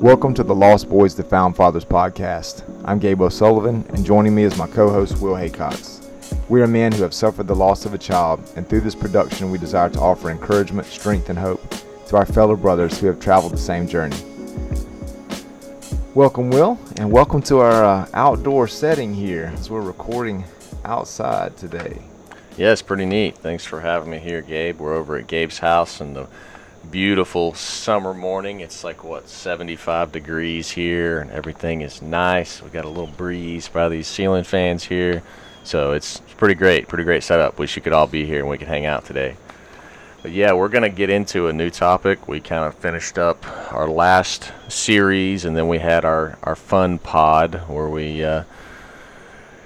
Welcome to the Lost Boys to Found Fathers podcast. I'm Gabe O'Sullivan, and joining me is my co host, Will Haycox. We are men who have suffered the loss of a child, and through this production, we desire to offer encouragement, strength, and hope to our fellow brothers who have traveled the same journey. Welcome, Will, and welcome to our uh, outdoor setting here as we're recording outside today. Yeah, it's pretty neat. Thanks for having me here, Gabe. We're over at Gabe's house in the beautiful summer morning. It's like what 75 degrees here, and everything is nice. We got a little breeze by these ceiling fans here, so it's pretty great. Pretty great setup. Wish you could all be here and we could hang out today. But yeah, we're gonna get into a new topic. We kind of finished up our last series, and then we had our our fun pod where we. Uh,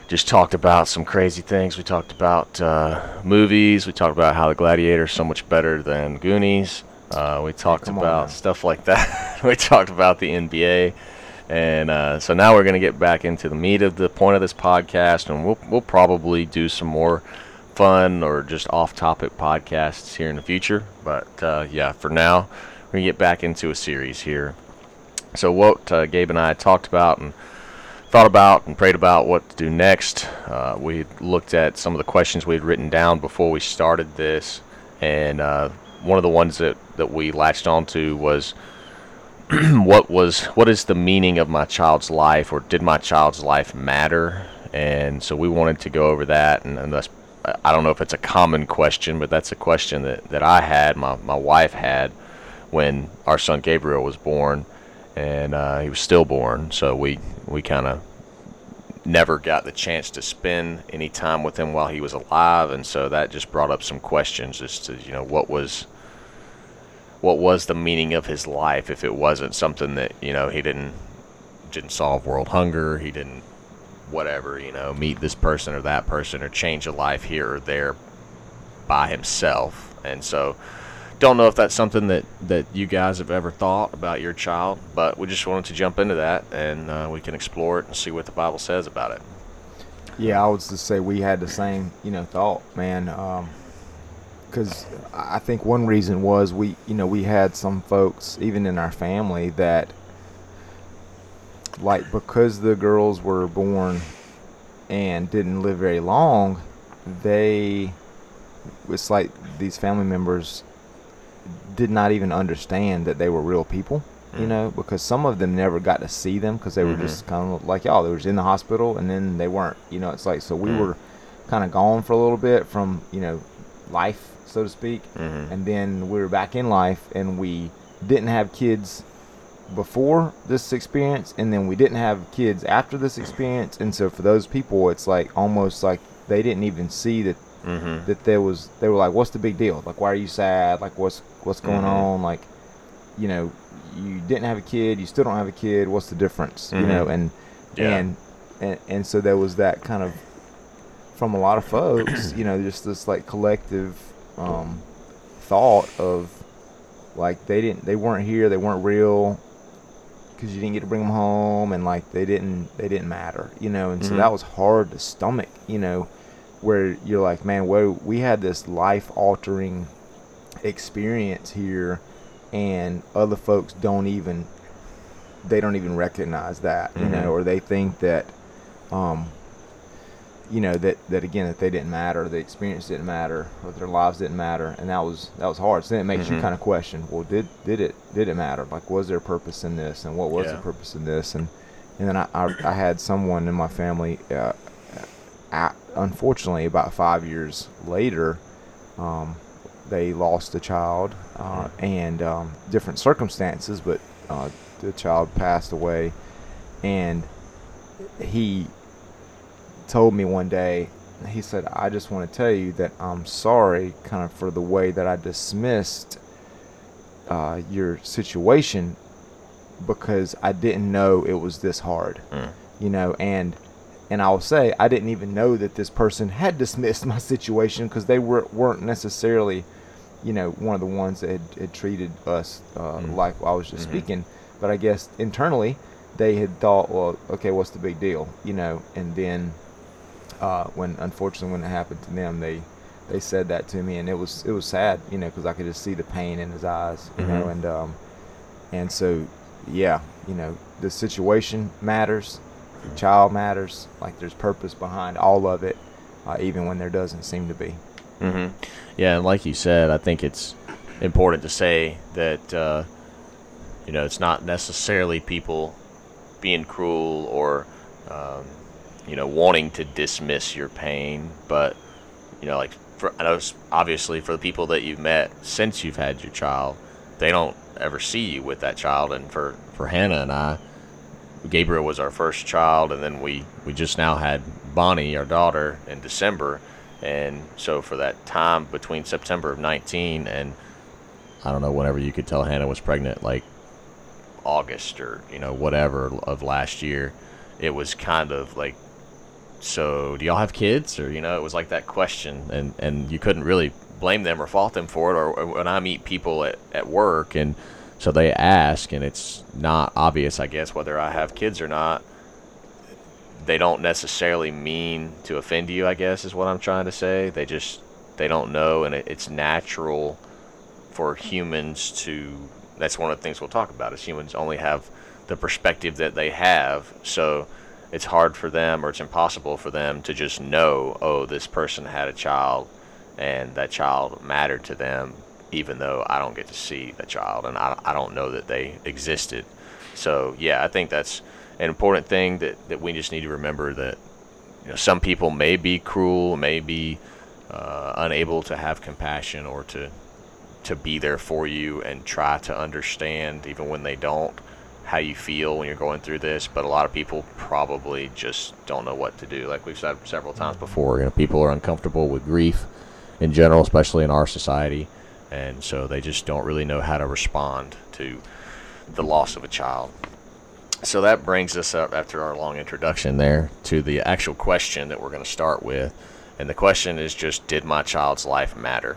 just talked about some crazy things. We talked about uh, movies. We talked about how The Gladiator is so much better than Goonies. Uh, we talked about stuff like that. we talked about the NBA, and uh, so now we're going to get back into the meat of the point of this podcast, and we'll we'll probably do some more fun or just off-topic podcasts here in the future. But uh, yeah, for now, we're gonna get back into a series here. So what uh, Gabe and I talked about and thought about and prayed about what to do next. Uh, we looked at some of the questions we had written down before we started this, and uh, one of the ones that, that we latched onto was what was what is the meaning of my child's life, or did my child's life matter? And so we wanted to go over that, and, and that's I don't know if it's a common question, but that's a question that, that I had, my, my wife had when our son Gabriel was born, and uh, he was stillborn. So we we kind of never got the chance to spend any time with him while he was alive, and so that just brought up some questions as to you know what was what was the meaning of his life if it wasn't something that you know he didn't didn't solve world hunger, he didn't whatever you know meet this person or that person or change a life here or there by himself, and so don't know if that's something that, that you guys have ever thought about your child, but we just wanted to jump into that and uh, we can explore it and see what the Bible says about it. Yeah, I would just say we had the same, you know, thought, man. Because I think one reason was we, you know, we had some folks, even in our family, that, like, because the girls were born and didn't live very long, they, it's like these family members did not even understand that they were real people. You Mm. know, because some of them never got to see them because they were Mhm. just kind of like y'all. They was in the hospital and then they weren't. You know, it's like so we Mm. were kind of gone for a little bit from you know life, so to speak, Mhm. and then we were back in life and we didn't have kids before this experience, and then we didn't have kids after this experience, and so for those people, it's like almost like they didn't even see that Mhm. that there was they were like what's the big deal like why are you sad like what's what's going Mhm. on like you know you didn't have a kid you still don't have a kid what's the difference you Mhm. know and Yeah. and and and so there was that kind of from a lot of folks you know just this like collective um thought of like they didn't they weren't here they weren't real because you didn't get to bring them home and like they didn't they didn't matter you know and so Mhm. that was hard to stomach you know where you're like man where we had this life altering experience here and other folks don't even they don't even recognize that you Mhm. know or they think that um you know that that again that they didn't matter the experience didn't matter or their lives didn't matter and that was that was hard so then it makes you Mhm. kind of question well did did it did it matter like was there a purpose in this and what was Yeah. the purpose in this and and then I, I, I had someone in my family uh, at, unfortunately about five years later um, they lost a child uh, and um, different circumstances but uh, the child passed away and he told me one day he said i just want to tell you that i'm sorry kind of for the way that i dismissed uh, your situation because i didn't know it was this hard Mm. you know and and i'll say i didn't even know that this person had dismissed my situation because they were, weren't necessarily you know one of the ones that had, had treated us uh, Mm. like i was just Mhm. speaking but i guess internally they had thought well okay what's the big deal you know and then uh, when unfortunately when it happened to them they they said that to me, and it was it was sad, you know, because I could just see the pain in his eyes, you know, Mhm. and um, and so yeah, you know, the situation matters, the child matters. Like there's purpose behind all of it, uh, even when there doesn't seem to be. Mm-hmm. Yeah, and like you said, I think it's important to say that uh, you know it's not necessarily people being cruel or um, you know wanting to dismiss your pain, but you know like for I know obviously for the people that you've met since you've had your child, they don't ever see you with that child, and for for Hannah and I. Gabriel was our first child, and then we, we just now had Bonnie, our daughter, in December. And so for that time between September of 19 and I don't know, whenever you could tell Hannah was pregnant, like August or, you know, whatever of last year, it was kind of like, so do y'all have kids? Or, you know, it was like that question. And, and you couldn't really blame them or fault them for it. Or, or when I meet people at, at work and so they ask, and it's not obvious, I guess, whether I have kids or not. They don't necessarily mean to offend you, I guess, is what I'm trying to say. They just, they don't know, and it, it's natural for humans to. That's one of the things we'll talk about. Is humans only have the perspective that they have, so it's hard for them, or it's impossible for them to just know, oh, this person had a child, and that child mattered to them, even though I don't get to see the child, and I, I don't know that they existed. So yeah, I think that's an important thing that, that we just need to remember that you know some people may be cruel, may be uh, unable to have compassion or to to be there for you and try to understand even when they don't how you feel when you're going through this but a lot of people probably just don't know what to do. Like we've said several times before you know people are uncomfortable with grief in general especially in our society and so they just don't really know how to respond to the loss of a child. So that brings us up after our long introduction there to the actual question that we're going to start with and the question is just did my child's life matter?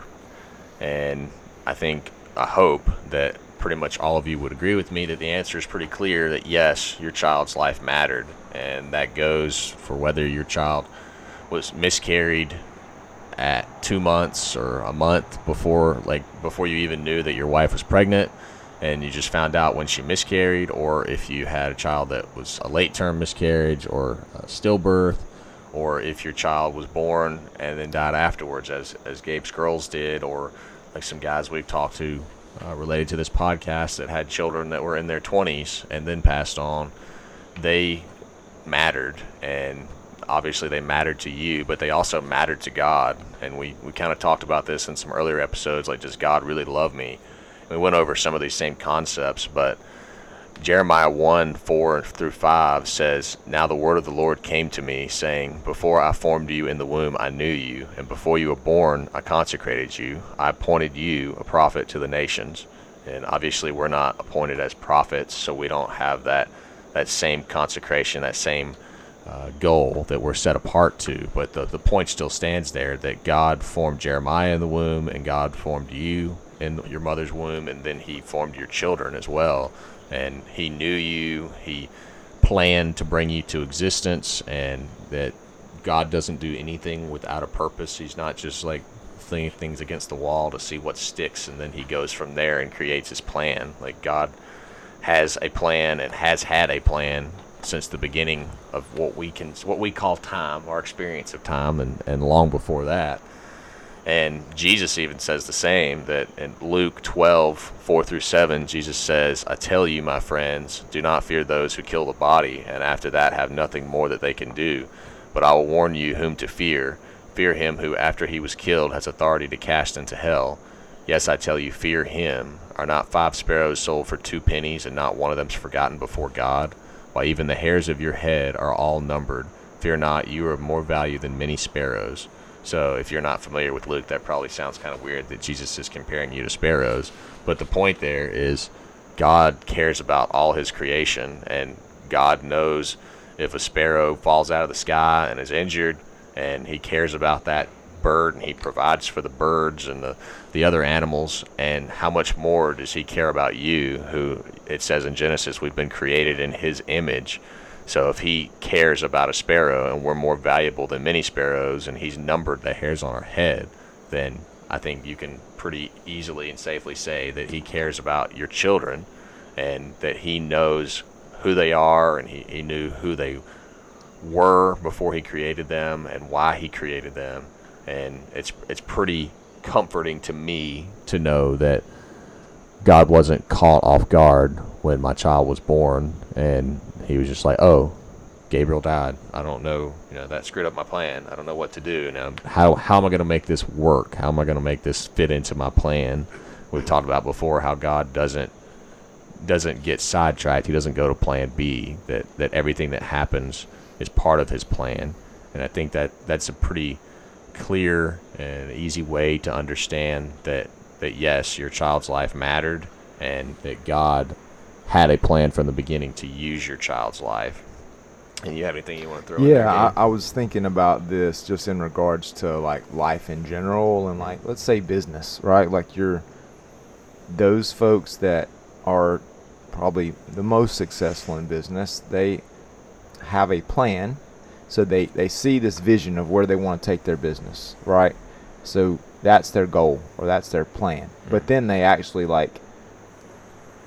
And I think, I hope that pretty much all of you would agree with me that the answer is pretty clear that yes, your child's life mattered. And that goes for whether your child was miscarried at two months or a month before, like before you even knew that your wife was pregnant and you just found out when she miscarried, or if you had a child that was a late term miscarriage or stillbirth, or if your child was born and then died afterwards, as, as Gabe's girls did, or like some guys we've talked to uh, related to this podcast that had children that were in their 20s and then passed on, they mattered. And obviously they mattered to you, but they also mattered to God. And we, we kind of talked about this in some earlier episodes like, does God really love me? We went over some of these same concepts, but Jeremiah 1 4 through 5 says, Now the word of the Lord came to me, saying, Before I formed you in the womb, I knew you, and before you were born, I consecrated you. I appointed you a prophet to the nations. And obviously, we're not appointed as prophets, so we don't have that, that same consecration, that same uh, goal that we're set apart to. But the, the point still stands there that God formed Jeremiah in the womb, and God formed you in your mother's womb, and then He formed your children as well and he knew you. He planned to bring you to existence and that god doesn't do anything without a purpose. He's not just like throwing things against the wall to see what sticks and then he goes from there and creates his plan. Like god has a plan and has had a plan since the beginning of what we can what we call time our experience of time and, and long before that and Jesus even says the same that in Luke 12, 4 through 7, Jesus says, I tell you, my friends, do not fear those who kill the body, and after that have nothing more that they can do. But I will warn you whom to fear. Fear him who, after he was killed, has authority to cast into hell. Yes, I tell you, fear him. Are not five sparrows sold for two pennies, and not one of them's forgotten before God? Why, even the hairs of your head are all numbered. Fear not, you are of more value than many sparrows. So if you're not familiar with Luke, that probably sounds kind of weird that Jesus is comparing you to sparrows. But the point there is God cares about all his creation, and God knows if a sparrow falls out of the sky and is injured, and he cares about that bird and he provides for the birds and the, the other animals and how much more does he care about you who it says in genesis we've been created in his image so if he cares about a sparrow and we're more valuable than many sparrows and he's numbered the hairs on our head, then I think you can pretty easily and safely say that he cares about your children and that He knows who they are, and He, he knew who they were before He created them and why He created them, and it's it's pretty comforting to me to know that God wasn't caught off guard when my child was born, and He was just like, "Oh, Gabriel died. I don't know. You know that screwed up my plan. I don't know what to do now. How how am I going to make this work? How am I going to make this fit into my plan?" We've talked about before how God doesn't doesn't get sidetracked. He doesn't go to plan B. That that everything that happens is part of His plan, and I think that that's a pretty clear and easy way to understand that that yes, your child's life mattered, and that God had a plan from the beginning to use your child's life. And you have anything you want to throw? in Yeah, I, I was thinking about this just in regards to like life in general and like let's say business, right? Like you're those folks that are probably the most successful in business, they have a plan. So they, they see this vision of where they want to take their business, right? So that's their goal or that's their plan. But then they actually like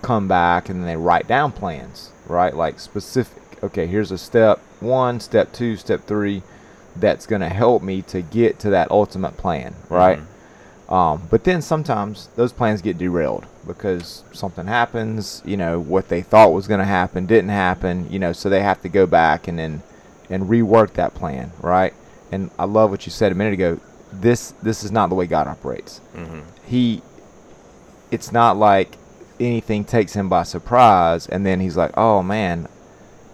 come back and they write down plans, right? Like specific. Okay, here's a step one, step two, step three. That's going to help me to get to that ultimate plan, right? Um, but then sometimes those plans get derailed because something happens. You know what they thought was going to happen didn't happen. You know, so they have to go back and then and rework that plan, right? And I love what you said a minute ago. This this is not the way God operates. Mhm. He, it's not like anything takes him by surprise, and then he's like, "Oh man,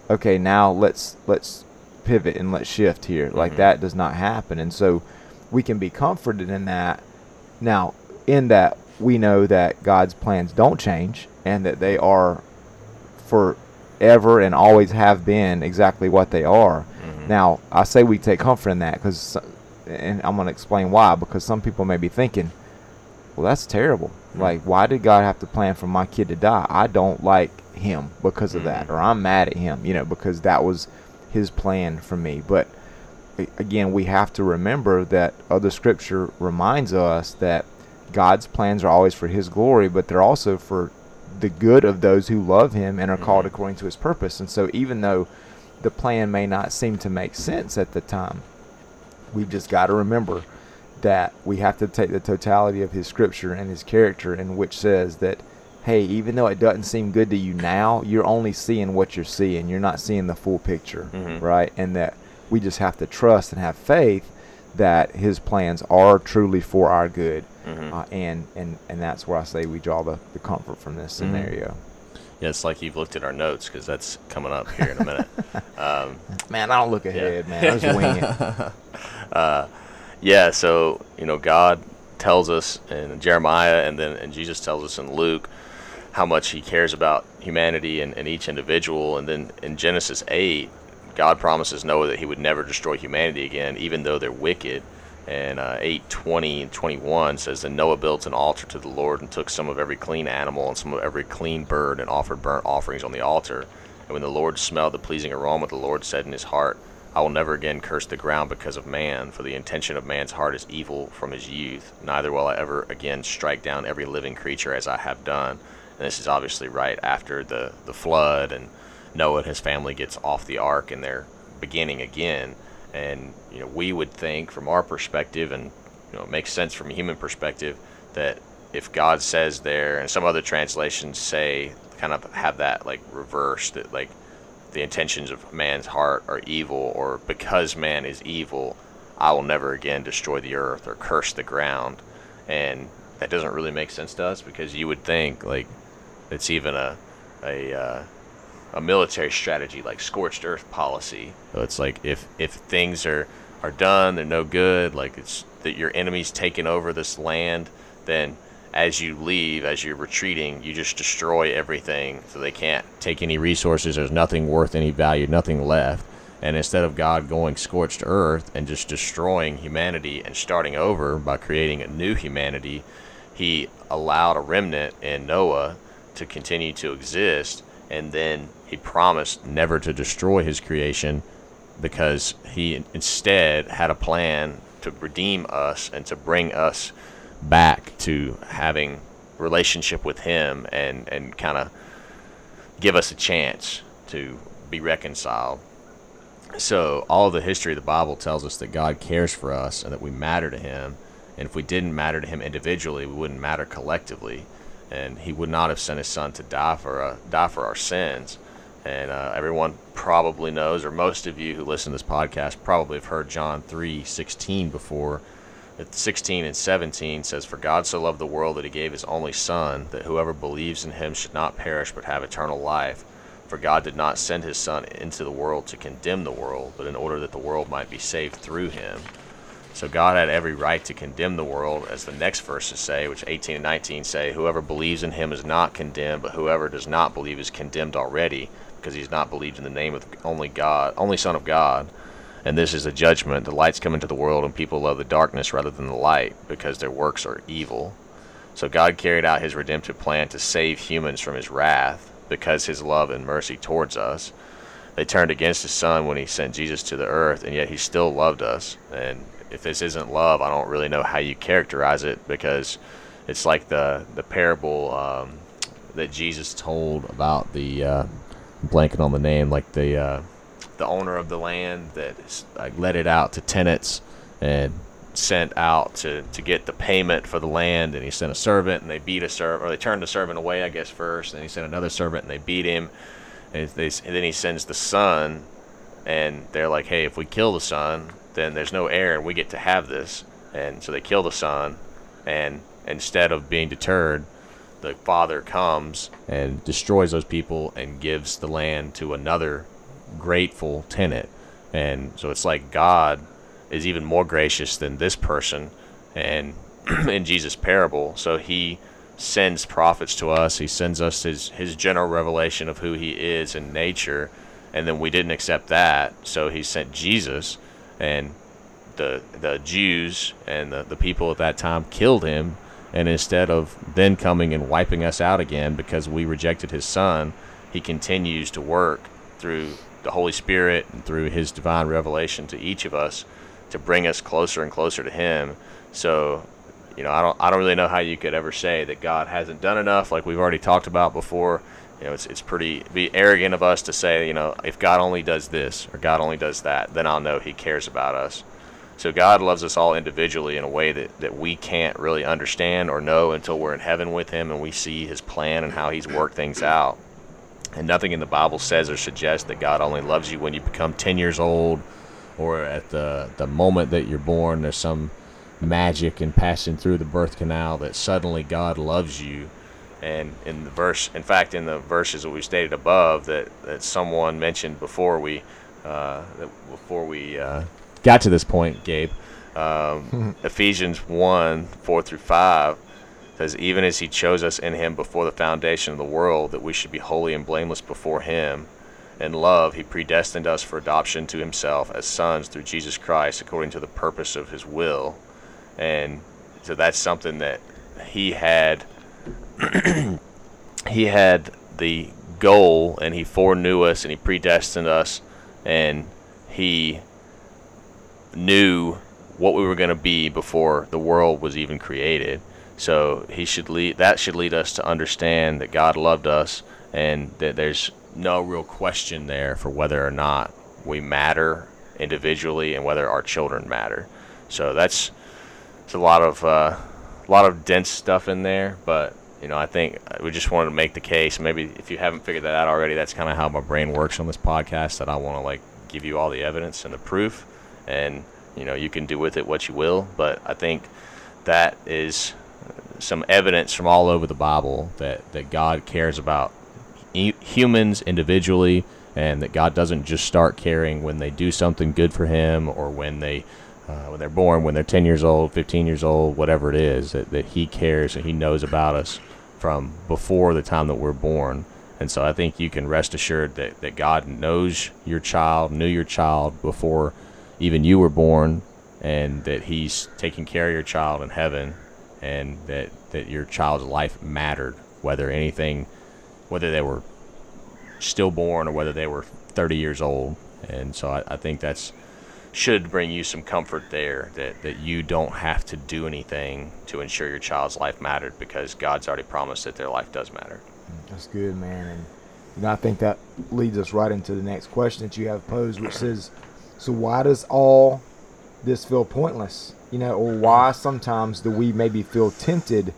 okay, now let's let's pivot and let's shift here." Like Mhm. that does not happen, and so we can be comforted in that. Now, in that we know that God's plans don't change, and that they are forever and always have been exactly what they are. Mhm. Now, I say we take comfort in that because, and I'm going to explain why. Because some people may be thinking, "Well, that's terrible. Like, why did God have to plan for my kid to die? I don't like him because of that, Mhm. or I'm mad at him, you know, because that was His plan for me." But again, we have to remember that other Scripture reminds us that God's plans are always for His glory, but they're also for the good of those who love Him and are called Mhm. according to His purpose. And so, even though the plan may not seem to make sense at the time, we've just got to remember that we have to take the totality of His Scripture and His character, in which says that, hey, even though it doesn't seem good to you now, you're only seeing what you're seeing. You're not seeing the full picture, Mhm. right? And that we just have to trust and have faith that His plans are truly for our good. Mhm. Uh, and, and, and that's where I say we draw the, the comfort from this Mhm. scenario. Yeah, it's like you've looked at our notes because that's coming up here in a minute. um, Man, I don't look ahead, man. I just wing it. uh, yeah, so you know, God tells us in Jeremiah, and then and Jesus tells us in Luke how much He cares about humanity and, and each individual, and then in Genesis eight, God promises Noah that He would never destroy humanity again, even though they're wicked. And uh, 8:20 and 21 says, "Then Noah built an altar to the Lord and took some of every clean animal and some of every clean bird and offered burnt offerings on the altar. And when the Lord smelled the pleasing aroma, the Lord said in his heart, I will never again curse the ground because of man, for the intention of man's heart is evil from his youth. Neither will I ever again strike down every living creature as I have done. And this is obviously right after the, the flood, and Noah and his family gets off the ark, and they're beginning again. And you know, we would think from our perspective, and you know, it makes sense from a human perspective, that if God says there, and some other translations say, kind of have that like reversed, that like the intentions of man's heart are evil, or because man is evil, I will never again destroy the earth or curse the ground. And that doesn't really make sense to us because you would think like it's even a a uh, a military strategy like scorched earth policy. So it's like if if things are are done, they're no good, like it's that your enemy's taken over this land, then as you leave, as you're retreating, you just destroy everything so they can't take any resources. There's nothing worth any value, nothing left. And instead of God going scorched earth and just destroying humanity and starting over by creating a new humanity, he allowed a remnant in Noah to continue to exist. And then he promised never to destroy his creation because he instead had a plan to redeem us and to bring us back to having relationship with him and and kind of give us a chance to be reconciled. So all the history of the Bible tells us that God cares for us and that we matter to Him. And if we didn't matter to Him individually, we wouldn't matter collectively. And He would not have sent His Son to die for uh, die for our sins. And uh, everyone probably knows, or most of you who listen to this podcast probably have heard John three sixteen before. That 16 and 17 says, For God so loved the world that he gave his only Son, that whoever believes in him should not perish but have eternal life. For God did not send his Son into the world to condemn the world, but in order that the world might be saved through him. So God had every right to condemn the world, as the next verses say, which 18 and 19 say, Whoever believes in him is not condemned, but whoever does not believe is condemned already, because he's not believed in the name of only God, only Son of God. And this is a judgment. The light's come into the world, and people love the darkness rather than the light, because their works are evil. So God carried out his redemptive plan to save humans from his wrath because his love and mercy towards us. They turned against his son when he sent Jesus to the earth, and yet he still loved us. And if this isn't love, I don't really know how you characterize it because it's like the the parable um, that Jesus told about the uh, blanking on the name, like the uh, the owner of the land that like, let it out to tenants and sent out to, to get the payment for the land, and he sent a servant, and they beat a servant, or they turned the servant away, I guess first, and he sent another servant, and they beat him, and, they, and then he sends the son, and they're like, hey, if we kill the son, then there's no heir, and we get to have this, and so they kill the son, and instead of being deterred, the father comes and destroys those people and gives the land to another grateful tenant, and so it's like God is even more gracious than this person and in Jesus parable. So he sends prophets to us. He sends us his his general revelation of who he is in nature. And then we didn't accept that. So he sent Jesus and the the Jews and the, the people at that time killed him. And instead of then coming and wiping us out again because we rejected his son he continues to work through the Holy Spirit and through his divine revelation to each of us to bring us closer and closer to Him. So, you know, I don't I don't really know how you could ever say that God hasn't done enough, like we've already talked about before. You know, it's it's pretty be arrogant of us to say, you know, if God only does this or God only does that, then I'll know He cares about us. So God loves us all individually in a way that, that we can't really understand or know until we're in heaven with Him and we see His plan and how He's worked things out. And nothing in the Bible says or suggests that God only loves you when you become 10 years old or at the the moment that you're born, there's some magic in passing through the birth canal that suddenly God loves you. And in the verse, in fact, in the verses that we stated above, that, that someone mentioned before we uh, before we uh, got to this point, Gabe, um, Ephesians one four through five says, "Even as He chose us in Him before the foundation of the world, that we should be holy and blameless before Him." In love, he predestined us for adoption to himself as sons through Jesus Christ according to the purpose of his will. And so that's something that he had he had the goal and he foreknew us and he predestined us and he knew what we were going to be before the world was even created. So he should lead that should lead us to understand that God loved us and that there's no real question there for whether or not we matter individually and whether our children matter. So that's it's a lot of uh, a lot of dense stuff in there, but you know I think we just wanted to make the case. Maybe if you haven't figured that out already, that's kind of how my brain works on this podcast. That I want to like give you all the evidence and the proof, and you know you can do with it what you will. But I think that is some evidence from all over the Bible that that God cares about humans individually, and that God doesn't just start caring when they do something good for Him or when they uh, when they're born, when they're 10 years old, 15 years old, whatever it is, that, that He cares and He knows about us from before the time that we're born. And so I think you can rest assured that, that God knows your child, knew your child before even you were born, and that He's taking care of your child in heaven, and that, that your child's life mattered, whether anything whether they were stillborn or whether they were 30 years old. And so I, I think that's should bring you some comfort there that, that you don't have to do anything to ensure your child's life mattered because God's already promised that their life does matter. That's good, man. And you know, I think that leads us right into the next question that you have posed, which says, so why does all this feel pointless? You know, or why sometimes do we maybe feel tempted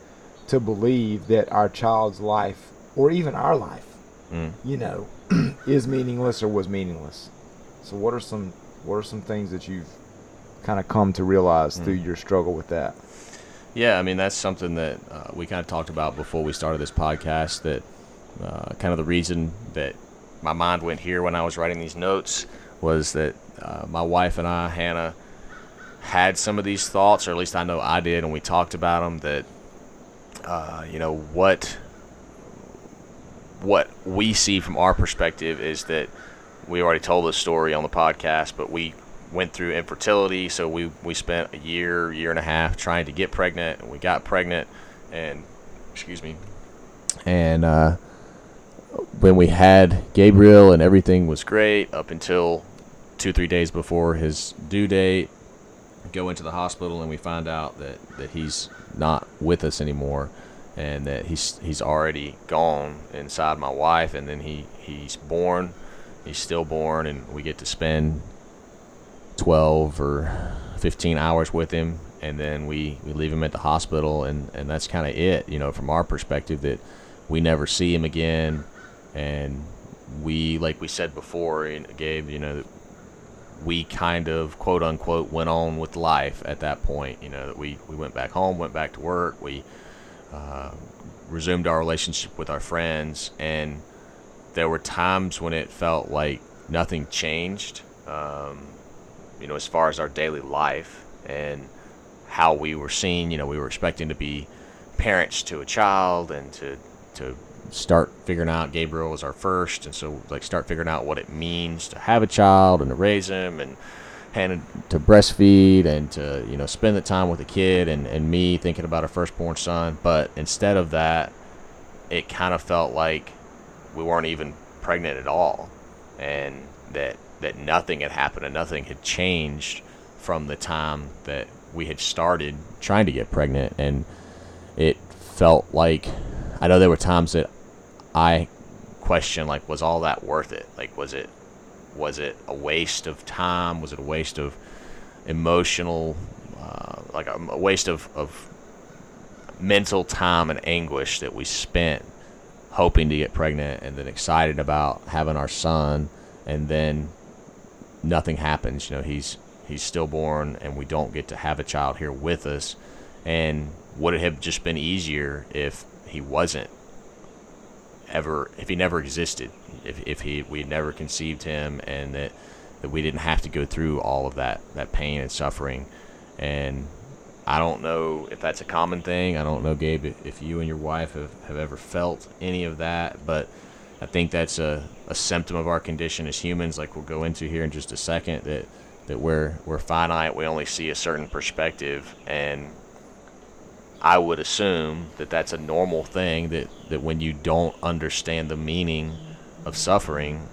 to believe that our child's life, or even our life, Mm. you know, is meaningless or was meaningless? So what are some what are some things that you've kind of come to realize through your struggle with that? Yeah, I mean that's something that uh, we kind of talked about before we started this podcast. That uh, kind of the reason that my mind went here when I was writing these notes was that uh, my wife and I, Hannah, had some of these thoughts, or at least I know I did, and we talked about them. That uh, you know what what we see from our perspective is that we already told this story on the podcast, but we went through infertility. So we, we spent a year, year and a half trying to get pregnant, and we got pregnant, and excuse me, and uh, when we had Gabriel and everything was great up until two three days before his due date, go into the hospital and we find out that, that he's not with us anymore and that he's he's already gone inside my wife and then he he's born he's stillborn and we get to spend 12 or 15 hours with him and then we, we leave him at the hospital and, and that's kind of it you know from our perspective that we never see him again. And we like we said before and gabe you know we kind of quote unquote went on with life at that point you know that we, we went back home went back to work we uh, resumed our relationship with our friends, and there were times when it felt like nothing changed, um, you know, as far as our daily life and how we were seen. You know, we were expecting to be parents to a child and to to start figuring out Gabriel was our first, and so like start figuring out what it means to have a child and to raise him and and to breastfeed and to you know spend the time with the kid and, and me thinking about our firstborn son. But instead of that it kind of felt like we weren't even pregnant at all and that that nothing had happened and nothing had changed from the time that we had started trying to get pregnant. And it felt like I know there were times that I question like was all that worth it like was it was it a waste of time? Was it a waste of emotional, uh, like a, a waste of, of mental time and anguish that we spent hoping to get pregnant and then excited about having our son, and then nothing happens. You know, he's he's stillborn, and we don't get to have a child here with us. And would it have just been easier if he wasn't ever, if he never existed? if, if he we never conceived him and that that we didn't have to go through all of that that pain and suffering. And I don't know if that's a common thing. I don't know Gabe if, if you and your wife have, have ever felt any of that but I think that's a, a symptom of our condition as humans. Like we'll go into here in just a second that that we're we're finite. We only see a certain perspective and I would assume that that's a normal thing that, that when you don't understand the meaning of suffering,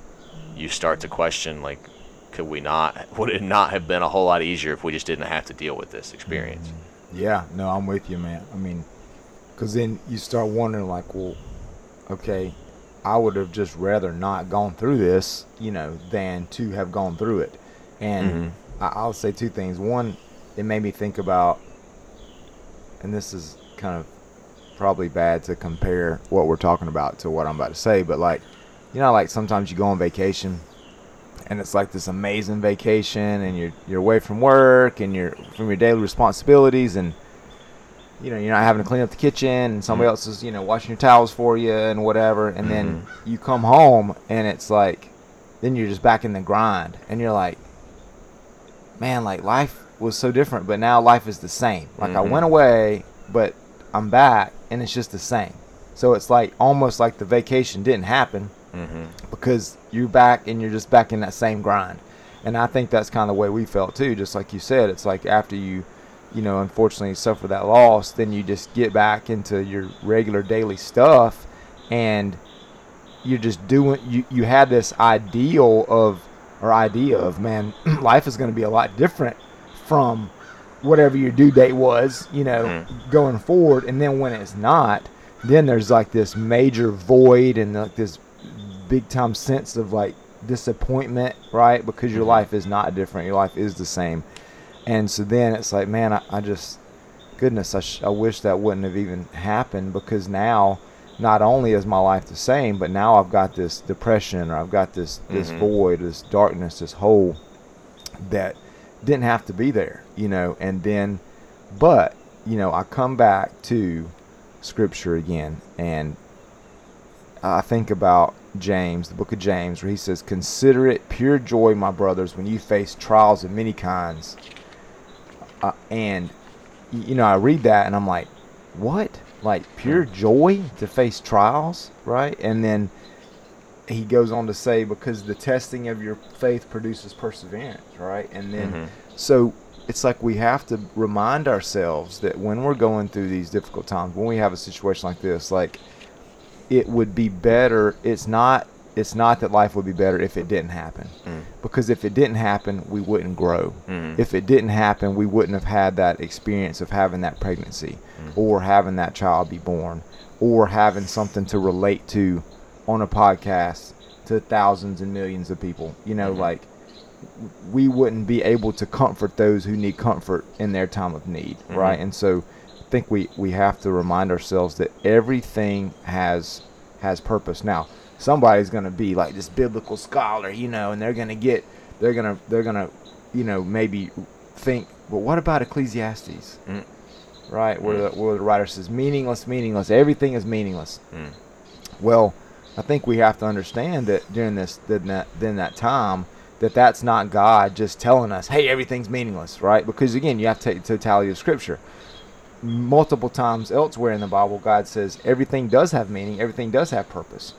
you start to question like, could we not? Would it not have been a whole lot easier if we just didn't have to deal with this experience? Yeah, no, I'm with you, man. I mean, because then you start wondering, like, well, okay, I would have just rather not gone through this, you know, than to have gone through it. And Mm-hmm. I, I'll say two things. One, it made me think about, and this is kind of probably bad to compare what we're talking about to what I'm about to say, but like, you know, like sometimes you go on vacation and it's like this amazing vacation and you're you're away from work and you're from your daily responsibilities and you know you're not having to clean up the kitchen and somebody Mhm. else is you know washing your towels for you and whatever and then you come home and it's like then you're just back in the grind and you're like man like life was so different but now life is the same like I Mhm. went away but I'm back and it's just the same so it's like almost like the vacation didn't happen Mm-hmm. because you're back and you're just back in that same grind. And I think that's kind of the way we felt too. Just like you said, it's like after you, you know, unfortunately suffer that loss, then you just get back into your regular daily stuff, and you're just doing. You you had this ideal of or idea of man, life is going to be a lot different from whatever your due date was, you know, Mhm. going forward. And then when it's not, then there's like this major void and like this big time sense of like disappointment, right? Because your Mhm. life is not different. Your life is the same. And so then it's like, man, I, I just, goodness, I, sh- I wish that wouldn't have even happened because now, not only is my life the same, but now I've got this depression or I've got this this Mhm. void, this darkness, this hole that didn't have to be there, you know. And then, but you know, I come back to Scripture again, and I think about James, the book of James, where he says, "Consider it pure joy, my brothers, when you face trials of many kinds." Uh, and you know, I read that and I'm like, "What? Like pure joy to face trials, right?" And then he goes on to say, "Because the testing of your faith produces perseverance, right?" And then Mhm. so it's like we have to remind ourselves that when we're going through these difficult times, when we have a situation like this, like it would be better. It's not. It's not that life would be better if it didn't happen, Mm. because if it didn't happen, we wouldn't grow. Mhm. If it didn't happen, we wouldn't have had that experience of having that pregnancy, or having that child be born, or having something to relate to on a podcast to thousands and millions of people. You know, Mhm. like we wouldn't be able to comfort those who need comfort in their time of need, Mhm. right? And so I think we, we have to remind ourselves that everything has has purpose. Now, somebody's going to be like this biblical scholar, you know, and they're going to get they're going to they're going to you know maybe think, well, what about Ecclesiastes? Mm. Right, where Mm. the, where the writer says meaningless, meaningless, everything is meaningless. Mm. Well, I think we have to understand that during this during that during that time that that's not God just telling us, "Hey, everything's meaningless," right? Because again, you have to take the totality of Scripture. Multiple times elsewhere in the Bible, God says everything does have meaning, everything does have purpose.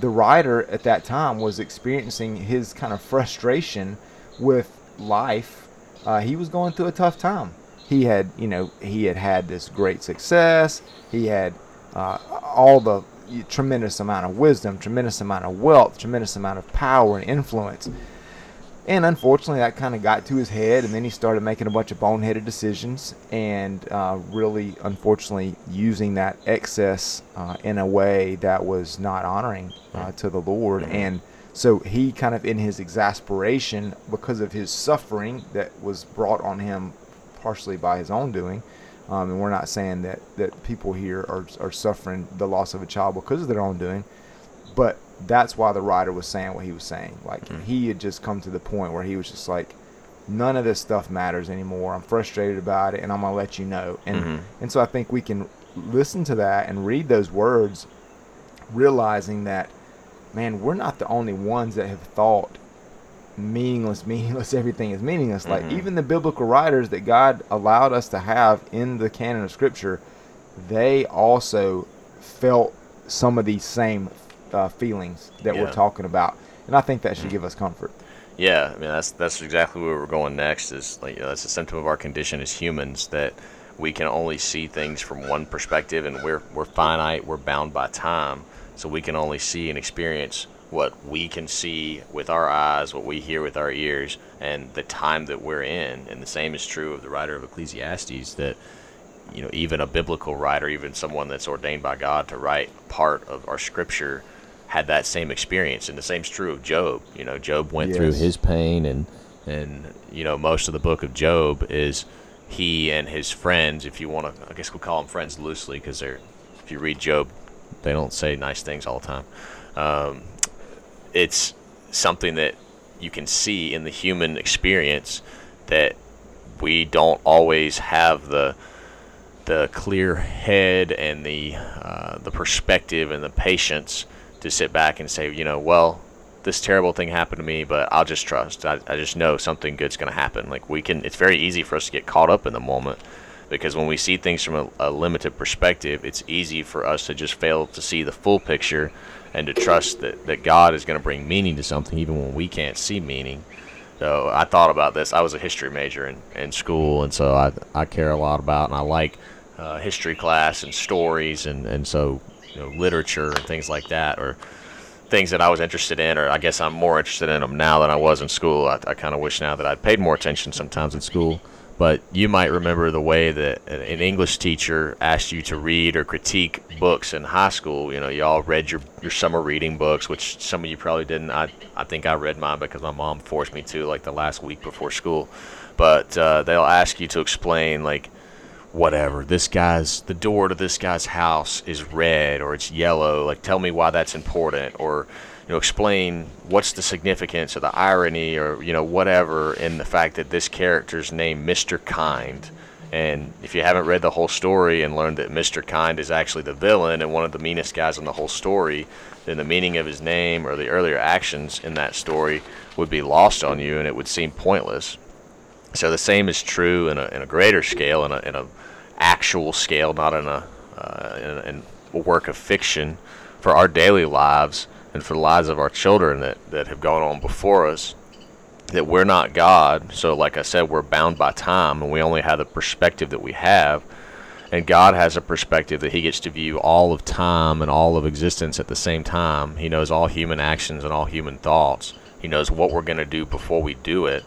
The writer at that time was experiencing his kind of frustration with life. Uh, he was going through a tough time. He had, you know, he had had this great success. He had uh, all the tremendous amount of wisdom, tremendous amount of wealth, tremendous amount of power and influence. And unfortunately, that kind of got to his head, and then he started making a bunch of boneheaded decisions, and uh, really, unfortunately, using that excess uh, in a way that was not honoring uh, to the Lord. Mhm. And so he kind of, in his exasperation, because of his suffering that was brought on him partially by his own doing, um, and we're not saying that, that people here are, are suffering the loss of a child because of their own doing, but that's why the writer was saying what he was saying. Like Mhm. he had just come to the point where he was just like, none of this stuff matters anymore. I'm frustrated about it, and I'm gonna let you know. And Mhm. and so I think we can listen to that and read those words, realizing that, man, we're not the only ones that have thought meaningless, meaningless, everything is meaningless. Like Mhm. even the biblical writers that God allowed us to have in the canon of Scripture, they also felt some of these same uh, feelings that we're talking about, and I think that should give us comfort. Yeah, I mean that's that's exactly where we're going next. Is like you know, that's a symptom of our condition as humans that we can only see things from one perspective, and we're we're finite. We're bound by time, so we can only see and experience what we can see with our eyes, what we hear with our ears, and the time that we're in. And the same is true of the writer of Ecclesiastes. That you know, even a biblical writer, even someone that's ordained by God to write part of our scripture, had that same experience. And the same's true of Job. You know, Job went through his pain, and and you know, most of the book of Job is he and his friends. If you want to, I guess we'll call them friends loosely, because they're. If you read Job, they don't say nice things all the time. Um, it's something that you can see in the human experience that we don't always have the the clear head and the uh, the perspective and the patience to sit back and say, you know, well, this terrible thing happened to me, but I'll just trust. I, I just know something good's going to happen. Like we can, it's very easy for us to get caught up in the moment because when we see things from a, a limited perspective, it's easy for us to just fail to see the full picture and to trust that, that God is going to bring meaning to something even when we can't see meaning. So I thought about this. I was a history major in, in school, and so I, I care a lot about and I like uh, history class and stories, and, and so you know literature and things like that, or things that I was interested in, or I guess I'm more interested in them now than I was in school. I, I kind of wish now that I'd paid more attention sometimes in school. But you might remember the way that an English teacher asked you to read or critique books in high school. You know, you all read your, your summer reading books, which some of you probably didn't. I, I think I read mine because my mom forced me to, like the last week before school. But uh, they'll ask you to explain, like, whatever. This guy's, the door to this guy's house is red or it's yellow. Like, tell me why that's important. Or, you know, explain what's the significance or the irony or, you know, whatever in the fact that this character's named Mr. Kind and if you haven't read the whole story and learned that Mr. Kind is actually the villain and one of the meanest guys in the whole story, then the meaning of his name or the earlier actions in that story would be lost on you and it would seem pointless. So the same is true in a, in a greater scale, in a, in a actual scale, not in a, uh, in a, in a work of fiction, for our daily lives and for the lives of our children that, that have gone on before us that we're not God. So, like I said, we're bound by time and we only have the perspective that we have. And God has a perspective that He gets to view all of time and all of existence at the same time. He knows all human actions and all human thoughts. He knows what we're going to do before we do it.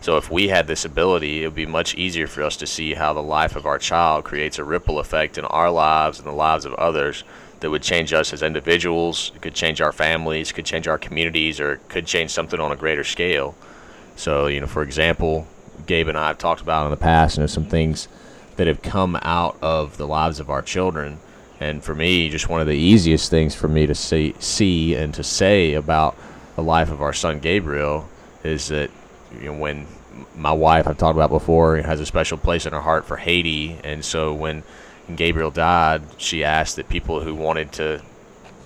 So, if we had this ability, it would be much easier for us to see how the life of our child creates a ripple effect in our lives and the lives of others that would change us as individuals, it could change our families, could change our communities, or it could change something on a greater scale. So, you know, for example, Gabe and I have talked about in the past, you know, some things that have come out of the lives of our children. And for me, just one of the easiest things for me to see, see and to say about the life of our son Gabriel is that you know when my wife I've talked about before has a special place in her heart for Haiti, and so when Gabriel died, she asked that people who wanted to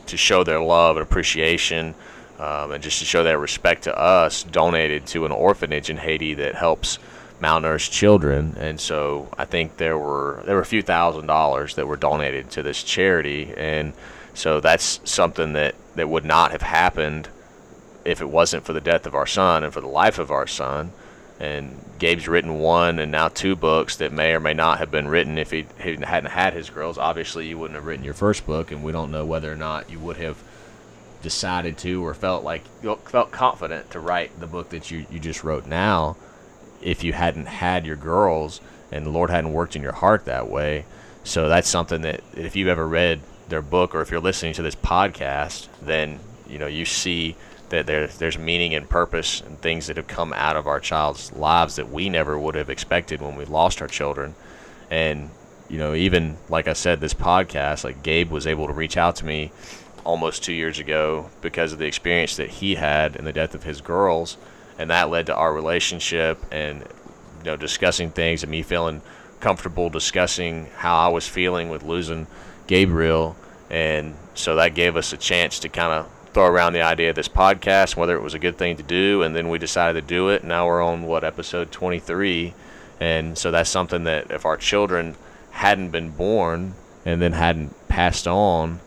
to show their love and appreciation um, and just to show their respect to us, donated to an orphanage in Haiti that helps malnourished children. And so I think there were there were a few thousand dollars that were donated to this charity, and so that's something that that would not have happened if it wasn't for the death of our son and for the life of our son. And Gabe's written one and now two books that may or may not have been written if he, he hadn't had his girls. Obviously, you wouldn't have written your first book, and we don't know whether or not you would have decided to or felt like felt confident to write the book that you, you just wrote now if you hadn't had your girls and the Lord hadn't worked in your heart that way. So that's something that if you've ever read their book or if you're listening to this podcast, then you know you see that there, there's meaning and purpose and things that have come out of our child's lives that we never would have expected when we lost our children. And you know, even like I said, this podcast, like Gabe was able to reach out to me almost two years ago because of the experience that he had in the death of his girls, and that led to our relationship and you know discussing things and me feeling comfortable discussing how I was feeling with losing Gabriel, and so that gave us a chance to kind of throw around the idea of this podcast, whether it was a good thing to do, and then we decided to do it. Now we're on what episode 23, and so that's something that if our children hadn't been born and then hadn't passed on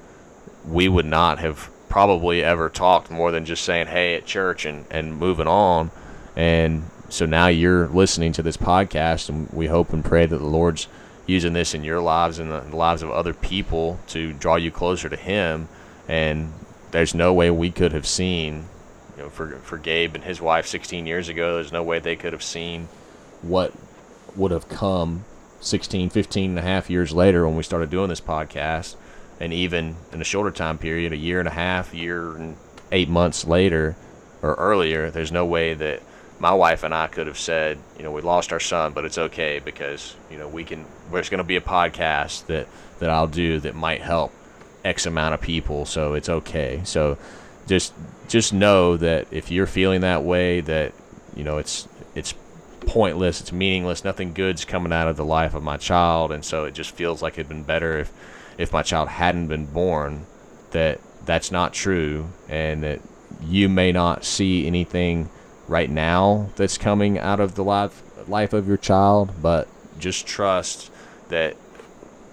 we would not have probably ever talked more than just saying hey at church and, and moving on. And so now you're listening to this podcast, and we hope and pray that the Lord's using this in your lives and the lives of other people to draw you closer to Him. And there's no way we could have seen, you know, for, for Gabe and his wife 16 years ago, there's no way they could have seen what would have come 16, 15 and a half years later when we started doing this podcast and even in a shorter time period, a year and a half, year and eight months later or earlier, there's no way that my wife and I could have said, you know, we lost our son, but it's okay because you know we can. There's going to be a podcast that that I'll do that might help X amount of people, so it's okay. So just just know that if you're feeling that way, that you know it's it's pointless, it's meaningless, nothing good's coming out of the life of my child, and so it just feels like it'd been better if if my child hadn't been born, that that's not true, and that you may not see anything right now that's coming out of the life life of your child, but just trust that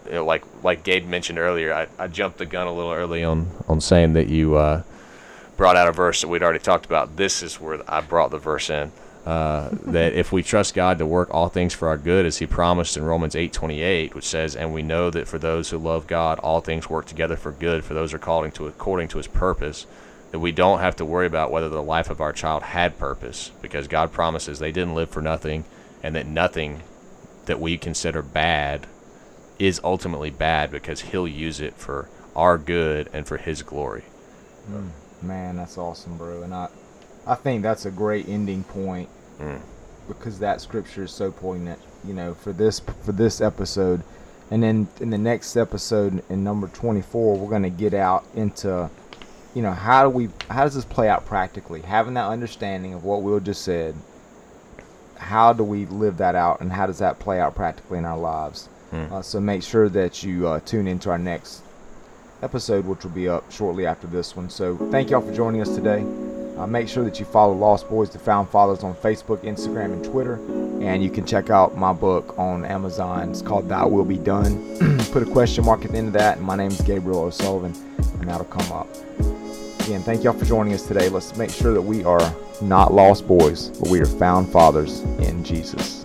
you know, like like Gabe mentioned earlier, I, I jumped the gun a little early on on saying that you uh, brought out a verse that we'd already talked about. This is where I brought the verse in. Uh, that if we trust God to work all things for our good, as He promised in Romans eight twenty eight, which says, "And we know that for those who love God, all things work together for good for those who are called to according to His purpose." That we don't have to worry about whether the life of our child had purpose, because God promises they didn't live for nothing, and that nothing that we consider bad is ultimately bad because He'll use it for our good and for His glory. Mm, man, that's awesome, bro. And I, I think that's a great ending point Mm. because that scripture is so poignant. You know, for this for this episode, and then in the next episode, in number twenty four, we're gonna get out into, you know, how do we how does this play out practically? Having that understanding of what Will just said. How do we live that out, and how does that play out practically in our lives? Mm. Uh, so make sure that you uh, tune into our next episode, which will be up shortly after this one. So thank y'all for joining us today. Uh, make sure that you follow Lost Boys to Found Fathers on Facebook, Instagram, and Twitter. And you can check out my book on Amazon. It's called Thy Will Be Done. Put a question mark at the end of that. And my name is Gabriel O'Sullivan, and that'll come up. Again, thank y'all for joining us today. Let's make sure that we are not lost boys, but we are found fathers in Jesus.